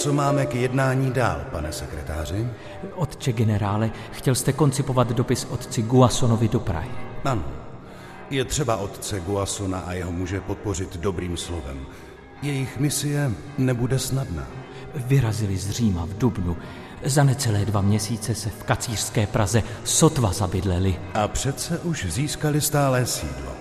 Co máme k jednání dál, pane sekretáři? Otče generále, chtěl jste koncipovat dopis otci Guasonovi do Prahy. Ano. Je třeba otce Guasona a jeho muže podpořit dobrým slovem. Jejich misie nebude snadná. Vyrazili z Říma v Dubnu. Za necelé dva měsíce se v kacířské Praze sotva zabydleli. A přece už získali stálé sídlo.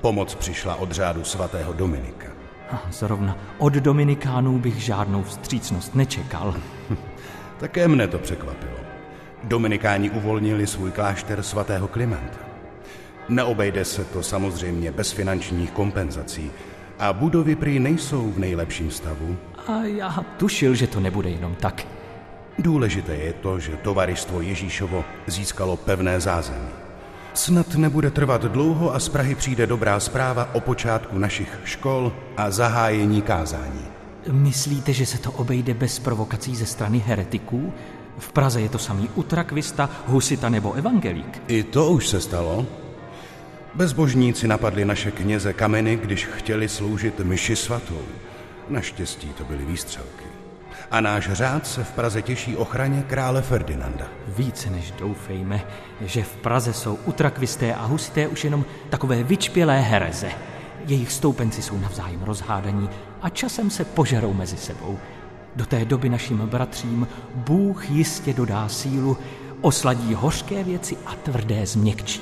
Pomoc přišla od řádu svatého Dominika. A zrovna od Dominikánů bych žádnou vstřícnost nečekal. Také mne to překvapilo. Dominikáni uvolnili svůj klášter svatého Klimenta. Neobejde se to samozřejmě bez finančních kompenzací a budovy prý nejsou v nejlepším stavu. A já tušil, že to nebude jenom tak. Důležité je to, že tovaristvo Ježíšovo získalo pevné zázemí. Snad nebude trvat dlouho a z Prahy přijde dobrá zpráva o počátku našich škol a zahájení kázání. Myslíte, že se to obejde bez provokací ze strany heretiků? V Praze je to samý utrakvista, husita nebo evangelík. I to už se stalo. Bezbožníci napadli naše kněze kameny, když chtěli sloužit myši svatou. Naštěstí to byly výstřelky. A náš řád se v Praze těší ochraně krále Ferdinanda. Více než doufejme, že v Praze jsou utrakvisté a husité už jenom takové vyčpělé hereze. Jejich stoupenci jsou navzájem rozhádaní a časem se požerou mezi sebou. Do té doby našim bratřím Bůh jistě dodá sílu, osladí hořké věci a tvrdé změkčí.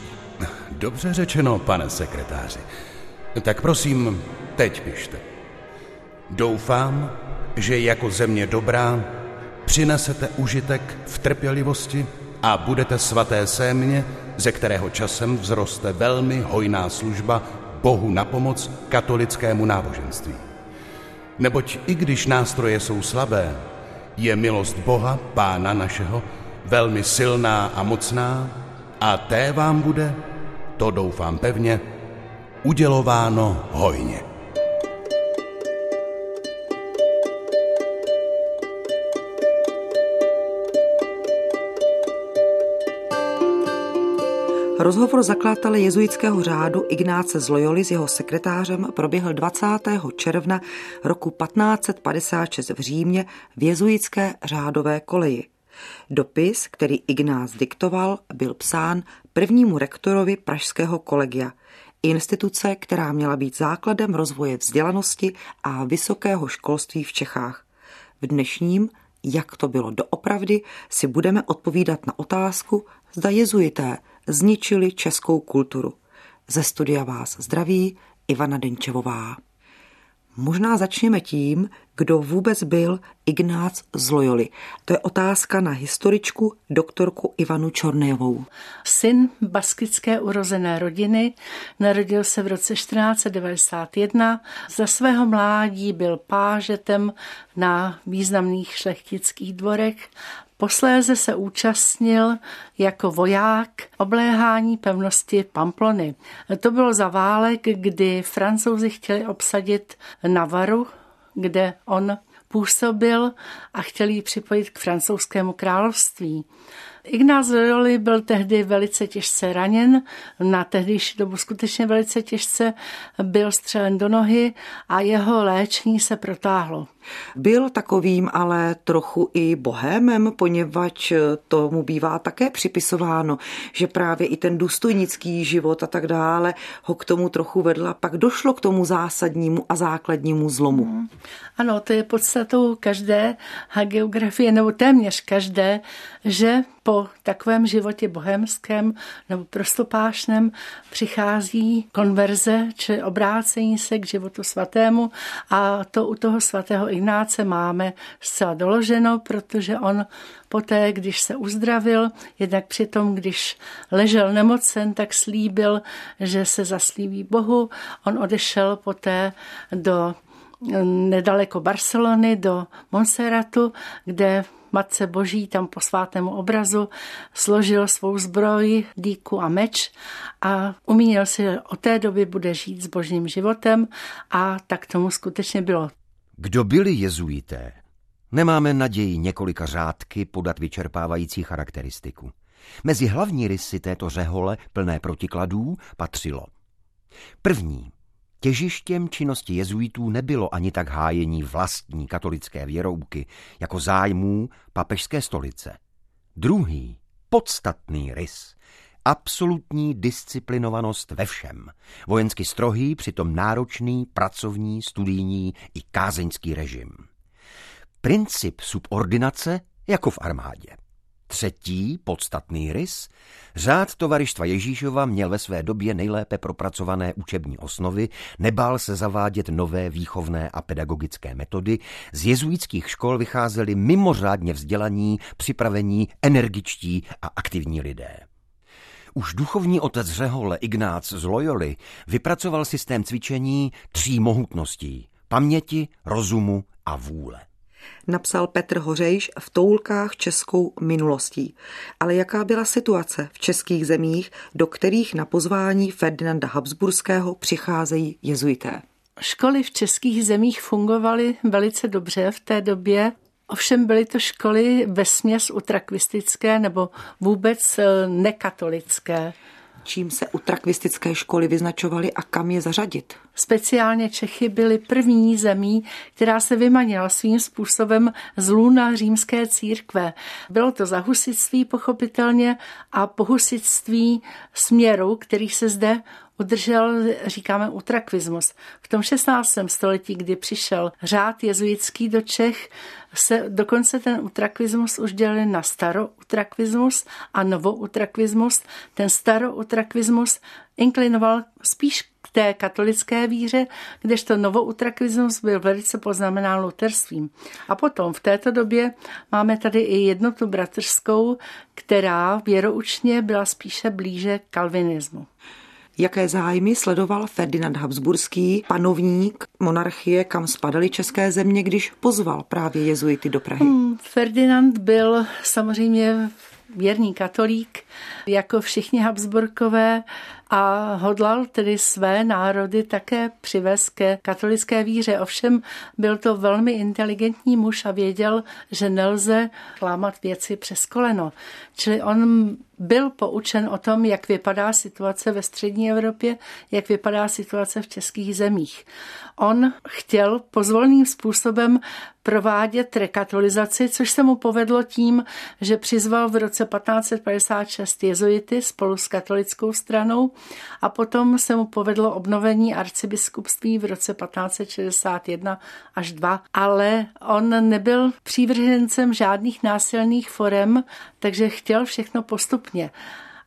Dobře řečeno, pane sekretáři. Tak prosím, teď pište. Doufám, že jako země dobrá přinesete užitek v trpělivosti a budete svaté sémě, ze kterého časem vzroste velmi hojná služba Bohu na pomoc katolickému náboženství. Neboť i když nástroje jsou slabé, je milost Boha, Pána našeho, velmi silná a mocná a té vám bude, to doufám pevně, udělováno hojně. Rozhovor zakladatele jezuitského řádu Ignáce z Loyoli s jeho sekretářem proběhl 20. června roku 1556 v Římě v jezuitské řádové koleji. Dopis, který Ignác diktoval, byl psán prvnímu rektorovi Pražského kolegia, instituce, která měla být základem rozvoje vzdělanosti a vysokého školství v Čechách. V dnešním, jak to bylo doopravdy, si budeme odpovídat na otázku, zda jezuité zničili českou kulturu. Ze studia vás zdraví Ivana Denčevová. Možná začněme tím, kdo vůbec byl Ignác z Loyoli. To je otázka na historičku doktorku Ivanu Čornévou. Syn baskické urozené rodiny, narodil se v roce 1491. Za svého mládí byl pážetem na významných šlechtických dvorech Posléze se účastnil jako voják obléhání pevnosti Pamplony. To bylo za válek, kdy francouzi chtěli obsadit Navaru, kde on působil a chtěli ji připojit k francouzskému království. Ignác Loyoli byl tehdy velice těžce raněn, na tehdejší dobu skutečně velice těžce byl střelen do nohy a jeho léčení se protáhlo. Byl takovým ale trochu i bohémem, poněvadž tomu bývá také připisováno, že právě i ten důstojnický život a tak dále ho k tomu trochu vedla. Pak došlo k tomu zásadnímu a základnímu zlomu. Hmm. Ano, to je podstatou každé geografie, nebo téměř každé, že po takovém životě bohemském nebo prostopášném přichází konverze, či obrácení se k životu svatému a to u toho svatého Ignáce máme zcela doloženo, protože on poté, když se uzdravil, jednak přitom, když ležel nemocen, tak slíbil, že se zaslíbí Bohu. On odešel poté do nedaleko Barcelony do Montserratu, kde Matce Boží tam po svátému obrazu složil svou zbroj, díku a meč a umínil si, že od té doby bude žít s božím životem a tak tomu skutečně bylo. Kdo byli jezuité? Nemáme naději několika řádky podat vyčerpávající charakteristiku. Mezi hlavní rysy této řehole plné protikladů patřilo. První Těžištěm činnosti jezuitů nebylo ani tak hájení vlastní katolické věrouky jako zájmů papežské stolice. Druhý, podstatný rys, absolutní disciplinovanost ve všem. Vojensky strohý, přitom náročný, pracovní, studijní i kázeňský režim. Princip subordinace jako v armádě. Třetí podstatný rys, řád tovarištva Ježíšova měl ve své době nejlépe propracované učební osnovy, nebál se zavádět nové výchovné a pedagogické metody, z jezuitských škol vycházeli mimořádně vzdělaní, připravení, energičtí a aktivní lidé. Už duchovní otec Řehole Ignác z Loyoli vypracoval systém cvičení tří mohutností – paměti, rozumu a vůle napsal Petr Hořejš v toulkách českou minulostí. Ale jaká byla situace v českých zemích, do kterých na pozvání Ferdinanda Habsburského přicházejí jezuité? Školy v českých zemích fungovaly velice dobře v té době. Ovšem byly to školy ve směs utrakvistické nebo vůbec eh, nekatolické čím se utrakvistické školy vyznačovaly a kam je zařadit. Speciálně Čechy byly první zemí, která se vymanila svým způsobem z lůna římské církve. Bylo to za husitství pochopitelně a po husitství směru, který se zde udržel, říkáme, utrakvismus. V tom 16. století, kdy přišel řád jezuitský do Čech, se dokonce ten utrakvismus už dělil na staroutrakvismus a novoutrakvismus. Ten staroutrakvismus inklinoval spíš k té katolické víře, kdežto novoutrakvismus byl velice poznamenán luterstvím. A potom v této době máme tady i jednotu bratrskou, která věroučně byla spíše blíže kalvinismu jaké zájmy sledoval Ferdinand Habsburský, panovník monarchie, kam spadaly české země, když pozval právě jezuity do Prahy. Hmm, Ferdinand byl samozřejmě věrný katolík, jako všichni Habsburkové a hodlal tedy své národy také přivést ke katolické víře. Ovšem byl to velmi inteligentní muž a věděl, že nelze lámat věci přes koleno. Čili on byl poučen o tom, jak vypadá situace ve střední Evropě, jak vypadá situace v českých zemích. On chtěl pozvolným způsobem provádět rekatolizaci, což se mu povedlo tím, že přizval v roce 1556 jezuity spolu s katolickou stranou a potom se mu povedlo obnovení arcibiskupství v roce 1561 až 2, ale on nebyl přívržencem žádných násilných forem, takže chtěl všechno postupně.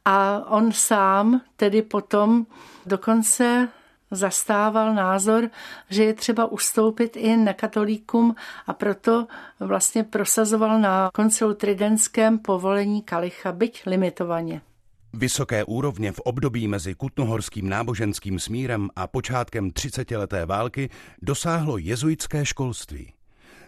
A on sám tedy potom dokonce zastával názor, že je třeba ustoupit i na katolíkům a proto vlastně prosazoval na koncilu tridentském povolení kalicha, byť limitovaně. Vysoké úrovně v období mezi kutnohorským náboženským smírem a počátkem třicetileté války dosáhlo jezuitské školství.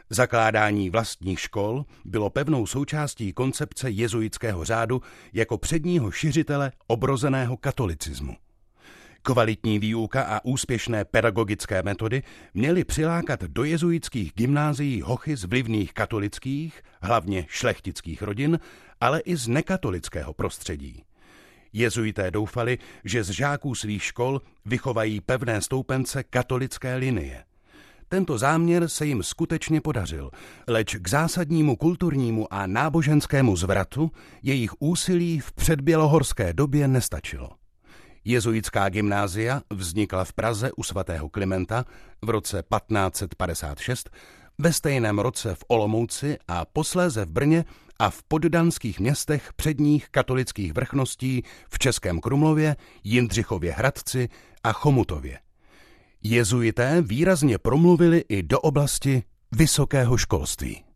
Zakládání vlastních škol bylo pevnou součástí koncepce jezuitského řádu jako předního šiřitele obrozeného katolicismu. Kvalitní výuka a úspěšné pedagogické metody měly přilákat do jezuitských gymnázií hochy z vlivných katolických, hlavně šlechtických rodin, ale i z nekatolického prostředí. Jezuité doufali, že z žáků svých škol vychovají pevné stoupence katolické linie. Tento záměr se jim skutečně podařil, leč k zásadnímu kulturnímu a náboženskému zvratu jejich úsilí v předbělohorské době nestačilo. Jezuitská gymnázia vznikla v Praze u svatého Klimenta v roce 1556, ve stejném roce v Olomouci a posléze v Brně a v poddanských městech předních katolických vrchností v Českém Krumlově, Jindřichově Hradci a Chomutově. Jezuité výrazně promluvili i do oblasti vysokého školství.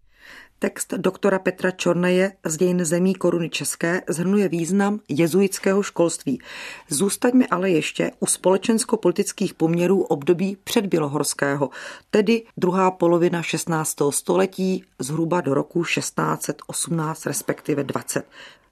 Text doktora Petra Čorneje z dějin zemí koruny české zhrnuje význam jezuitského školství. Zůstaňme ale ještě u společensko-politických poměrů období předbělohorského, tedy druhá polovina 16. století, zhruba do roku 1618, respektive 20.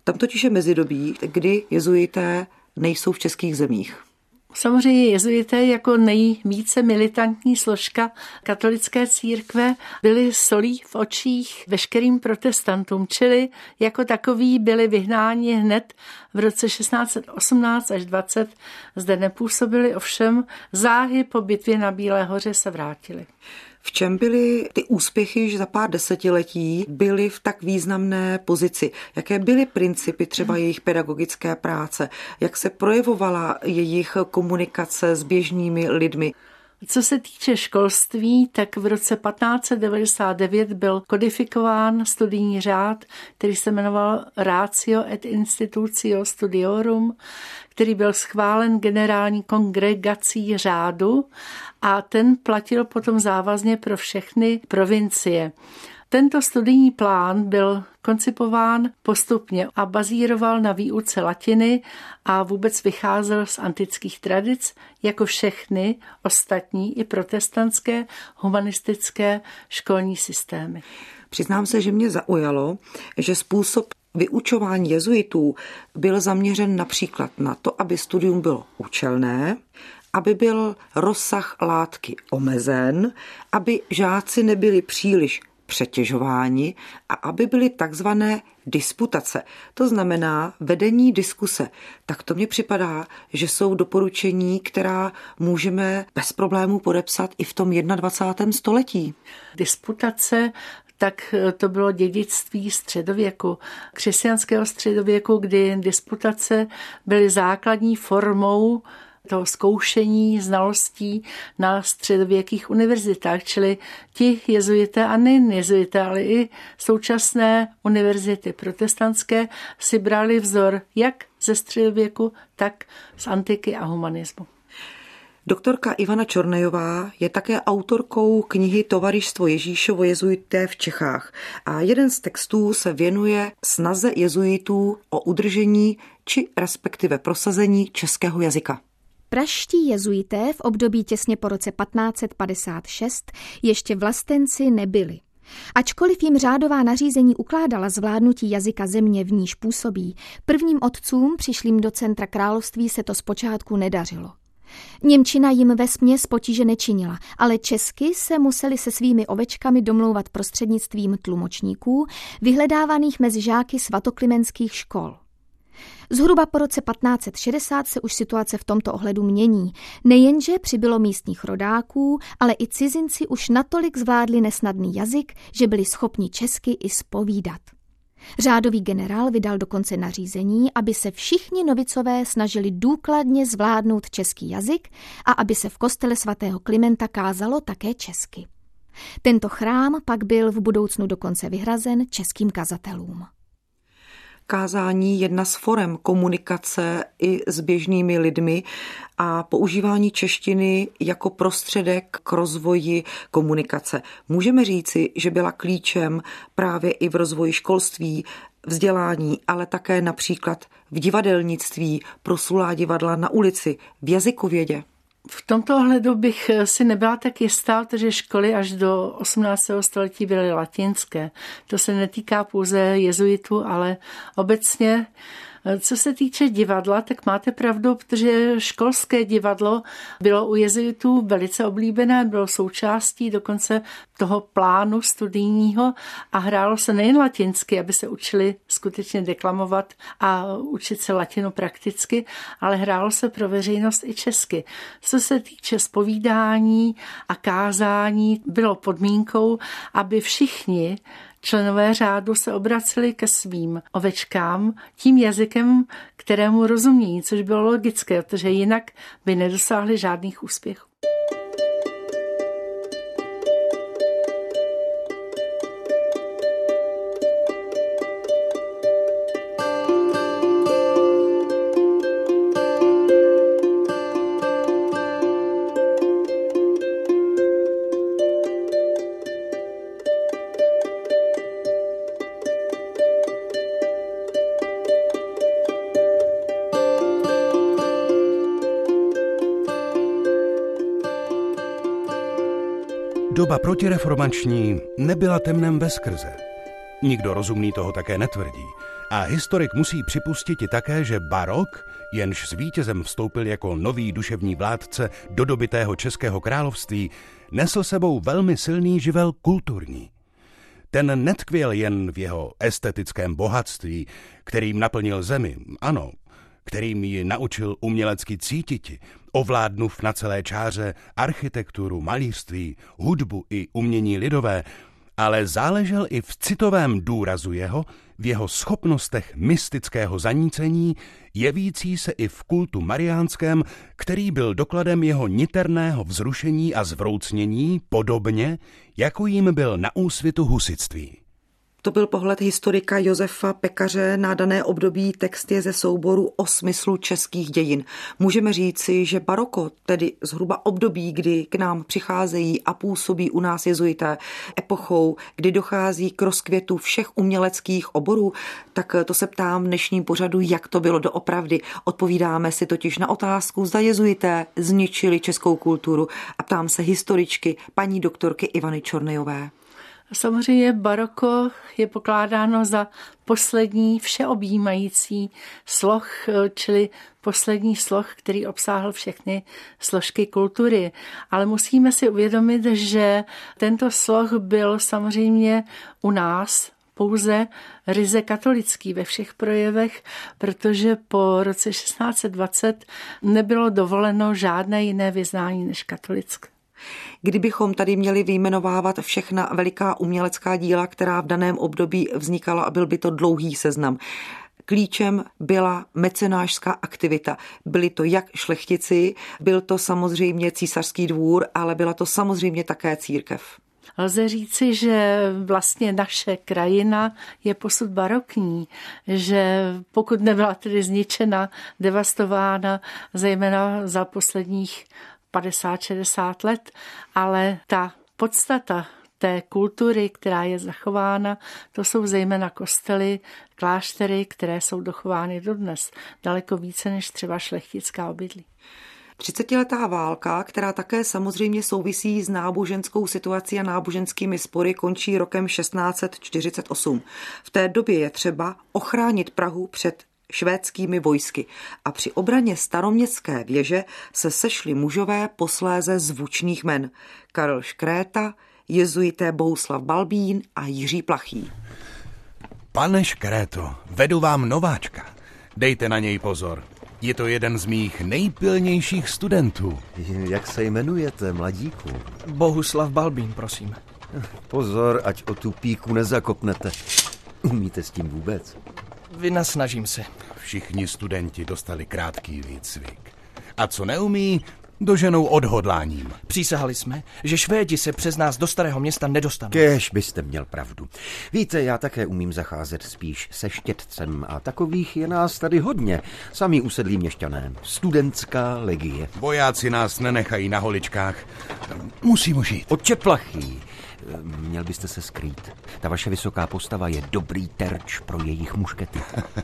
Tam totiž je mezidobí, kdy jezuité nejsou v českých zemích. Samozřejmě jezuité jako nejvíce militantní složka katolické církve byli solí v očích veškerým protestantům, čili jako takový byli vyhnáni hned v roce 1618 až 20. Zde nepůsobili, ovšem záhy po bitvě na Bílé hoře se vrátili. V čem byly ty úspěchy, že za pár desetiletí byly v tak významné pozici? Jaké byly principy třeba jejich pedagogické práce? Jak se projevovala jejich komunikace s běžnými lidmi? Co se týče školství, tak v roce 1599 byl kodifikován studijní řád, který se jmenoval Ratio et Institutio Studiorum, který byl schválen generální kongregací řádu a ten platil potom závazně pro všechny provincie. Tento studijní plán byl koncipován postupně a bazíroval na výuce latiny a vůbec vycházel z antických tradic, jako všechny ostatní i protestantské humanistické školní systémy. Přiznám se, že mě zaujalo, že způsob vyučování jezuitů byl zaměřen například na to, aby studium bylo účelné, aby byl rozsah látky omezen, aby žáci nebyli příliš přetěžováni a aby byly takzvané disputace, to znamená vedení diskuse. Tak to mně připadá, že jsou doporučení, která můžeme bez problémů podepsat i v tom 21. století. Disputace tak to bylo dědictví středověku, křesťanského středověku, kdy disputace byly základní formou toho zkoušení znalostí na středověkých univerzitách, čili ti jezuité a nejen jezuité, ale i současné univerzity protestantské si brali vzor jak ze středověku, tak z antiky a humanismu. Doktorka Ivana Čornejová je také autorkou knihy Tovarištvo Ježíšovo jezuité v Čechách a jeden z textů se věnuje snaze jezuitů o udržení či respektive prosazení českého jazyka. Praští jezuité v období těsně po roce 1556 ještě vlastenci nebyli. Ačkoliv jim řádová nařízení ukládala zvládnutí jazyka země, v níž působí, prvním otcům přišlým do centra království se to zpočátku nedařilo. Němčina jim ve směs potíže nečinila, ale česky se museli se svými ovečkami domlouvat prostřednictvím tlumočníků, vyhledávaných mezi žáky svatoklimenských škol. Zhruba po roce 1560 se už situace v tomto ohledu mění. Nejenže přibylo místních rodáků, ale i cizinci už natolik zvládli nesnadný jazyk, že byli schopni česky i spovídat. Řádový generál vydal dokonce nařízení, aby se všichni novicové snažili důkladně zvládnout český jazyk a aby se v kostele svatého Klimenta kázalo také česky. Tento chrám pak byl v budoucnu dokonce vyhrazen českým kazatelům kázání jedna z forem komunikace i s běžnými lidmi a používání češtiny jako prostředek k rozvoji komunikace. Můžeme říci, že byla klíčem právě i v rozvoji školství, vzdělání, ale také například v divadelnictví, prosulá divadla na ulici, v jazykovědě. V tomto ohledu bych si nebyla tak jistá, že školy až do 18. století byly latinské. To se netýká pouze jezuitů, ale obecně co se týče divadla, tak máte pravdu, protože školské divadlo bylo u jezuitů velice oblíbené, bylo součástí dokonce toho plánu studijního a hrálo se nejen latinsky, aby se učili skutečně deklamovat a učit se latinu prakticky, ale hrálo se pro veřejnost i česky. Co se týče spovídání a kázání, bylo podmínkou, aby všichni Členové řádu se obraceli ke svým ovečkám tím jazykem, kterému rozumí, což bylo logické, protože jinak by nedosáhli žádných úspěchů. Doba protireformační nebyla temnem ve skrze. Nikdo rozumný toho také netvrdí. A historik musí připustit i také, že barok, jenž s vítězem vstoupil jako nový duševní vládce do dobitého českého království, nesl sebou velmi silný živel kulturní. Ten netkvěl jen v jeho estetickém bohatství, kterým naplnil zemi, ano, kterým ji naučil umělecky cítiti, ovládnuv na celé čáře architekturu, malířství, hudbu i umění lidové, ale záležel i v citovém důrazu jeho, v jeho schopnostech mystického zanícení, jevící se i v kultu mariánském, který byl dokladem jeho niterného vzrušení a zvroucnění, podobně, jako jim byl na úsvitu husitství. To byl pohled historika Josefa Pekaře na dané období text je ze souboru o smyslu českých dějin. Můžeme říci, že baroko, tedy zhruba období, kdy k nám přicházejí a působí u nás jezuité epochou, kdy dochází k rozkvětu všech uměleckých oborů, tak to se ptám v dnešním pořadu, jak to bylo doopravdy. Odpovídáme si totiž na otázku, zda jezuité zničili českou kulturu a ptám se historičky paní doktorky Ivany Čornejové. Samozřejmě baroko je pokládáno za poslední všeobjímající sloh, čili poslední sloh, který obsáhl všechny složky kultury. Ale musíme si uvědomit, že tento sloh byl samozřejmě u nás pouze ryze katolický ve všech projevech, protože po roce 1620 nebylo dovoleno žádné jiné vyznání než katolické. Kdybychom tady měli vyjmenovávat všechna veliká umělecká díla, která v daném období vznikala byl by to dlouhý seznam. Klíčem byla mecenášská aktivita. Byli to jak šlechtici, byl to samozřejmě císařský dvůr, ale byla to samozřejmě také církev. Lze říci, že vlastně naše krajina je posud barokní, že pokud nebyla tedy zničena, devastována, zejména za posledních 50-60 let, ale ta podstata té kultury, která je zachována, to jsou zejména kostely, kláštery, které jsou dochovány dodnes, daleko více než třeba šlechtická obydlí. Třicetiletá válka, která také samozřejmě souvisí s náboženskou situací a náboženskými spory, končí rokem 1648. V té době je třeba ochránit Prahu před švédskými vojsky a při obraně staroměstské věže se sešli mužové posléze zvučných men Karel Škréta, jezuité Bouslav Balbín a Jiří Plachý. Pane Škréto, vedu vám nováčka. Dejte na něj pozor. Je to jeden z mých nejpilnějších studentů. Jak se jmenujete, mladíku? Bohuslav Balbín, prosím. Pozor, ať o tu píku nezakopnete. Umíte s tím vůbec? Vynasnažím se. Všichni studenti dostali krátký výcvik. A co neumí, doženou odhodláním. Přísahali jsme, že Švédi se přes nás do starého města nedostanou. Kež byste měl pravdu. Víte, já také umím zacházet spíš se štětcem a takových je nás tady hodně. Sami usedlí měšťané. Studentská legie. Vojáci nás nenechají na holičkách. Musím už jít. Odčeplachý. Měl byste se skrýt. Ta vaše vysoká postava je dobrý terč pro jejich muškety.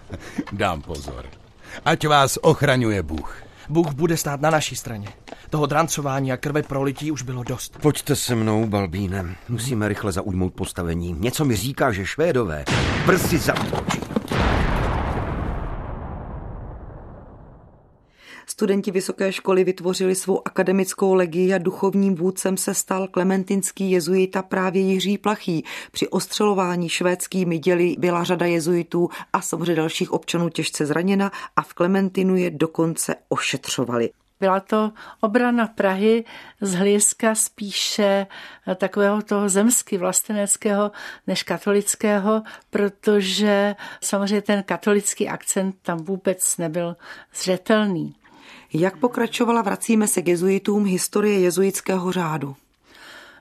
Dám pozor. Ať vás ochraňuje Bůh. Bůh bude stát na naší straně. Toho drancování a krve prolití už bylo dost. Pojďte se mnou, Balbíne. Musíme rychle zaujmout postavení. Něco mi říká, že Švédové brzy zaútočí. Studenti vysoké školy vytvořili svou akademickou legii a duchovním vůdcem se stal klementinský jezuita právě Jiří Plachý. Při ostřelování švédskými děli byla řada jezuitů a samozřejmě dalších občanů těžce zraněna a v Klementinu je dokonce ošetřovali. Byla to obrana Prahy z hlediska spíše takového toho zemsky vlasteneckého než katolického, protože samozřejmě ten katolický akcent tam vůbec nebyl zřetelný. Jak pokračovala, vracíme se k jezuitům, historie jezuitského řádu.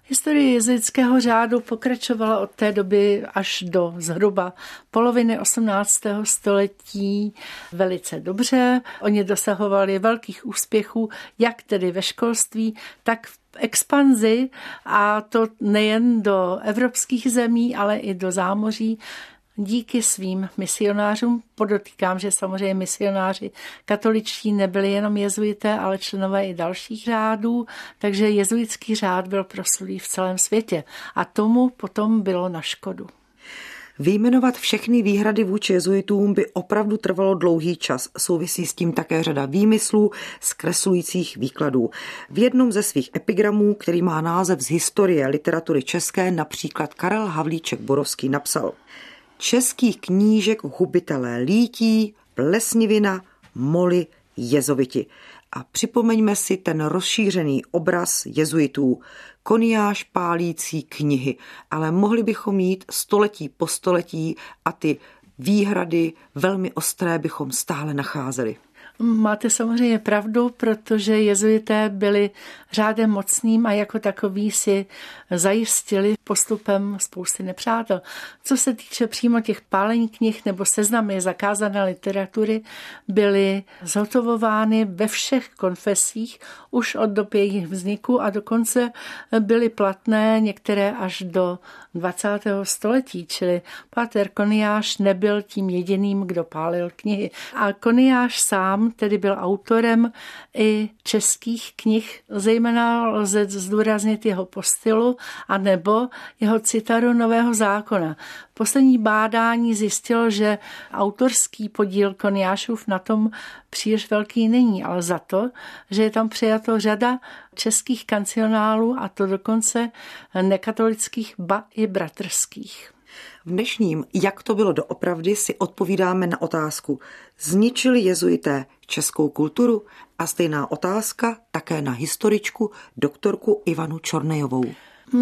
Historie jezuitského řádu pokračovala od té doby až do zhruba poloviny 18. století velice dobře. Oni dosahovali velkých úspěchů, jak tedy ve školství, tak v expanzi a to nejen do evropských zemí, ale i do zámoří díky svým misionářům. Podotýkám, že samozřejmě misionáři katoličtí nebyli jenom jezuité, ale členové i dalších řádů, takže jezuitský řád byl proslulý v celém světě a tomu potom bylo na škodu. Vyjmenovat všechny výhrady vůči jezuitům by opravdu trvalo dlouhý čas. Souvisí s tím také řada výmyslů, zkreslujících výkladů. V jednom ze svých epigramů, který má název z historie literatury české, například Karel Havlíček Borovský napsal Českých knížek hubitelé lítí, plesnivina, moli, jezoviti. A připomeňme si ten rozšířený obraz jezuitů, koniáš pálící knihy, ale mohli bychom mít století po století a ty výhrady velmi ostré bychom stále nacházeli. Máte samozřejmě pravdu, protože jezuité byli řádem mocným a jako takový si zajistili postupem spousty nepřátel. Co se týče přímo těch pálení knih nebo seznamy zakázané literatury, byly zhotovovány ve všech konfesích už od doby jejich vzniku a dokonce byly platné některé až do 20. století, čili Pater Koniáš nebyl tím jediným, kdo pálil knihy. A Koniáš sám tedy byl autorem i českých knih, zejména lze zdůraznit jeho postylu a nebo jeho citaru Nového zákona. Poslední bádání zjistilo, že autorský podíl Koniášův na tom příliš velký není, ale za to, že je tam přijato řada českých kancionálů a to dokonce nekatolických, ba i bratrských. V dnešním Jak to bylo doopravdy si odpovídáme na otázku Zničili jezuité českou kulturu? A stejná otázka také na historičku doktorku Ivanu Čornejovou.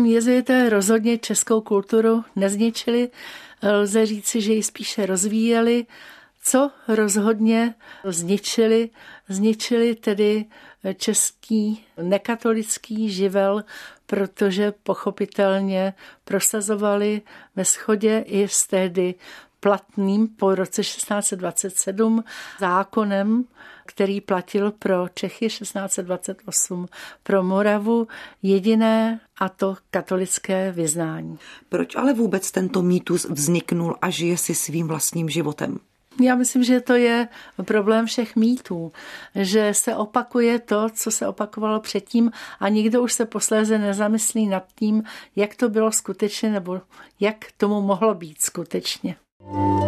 Jezuité rozhodně českou kulturu nezničili, lze říci, že ji spíše rozvíjeli. Co rozhodně zničili? Zničili tedy český nekatolický živel, protože pochopitelně prosazovali ve shodě i s tehdy platným po roce 1627 zákonem, který platil pro Čechy 1628, pro Moravu jediné a to katolické vyznání. Proč ale vůbec tento mýtus vzniknul a žije si svým vlastním životem? Já myslím, že to je problém všech mýtů, že se opakuje to, co se opakovalo předtím a nikdo už se posléze nezamyslí nad tím, jak to bylo skutečně nebo jak tomu mohlo být skutečně. thank you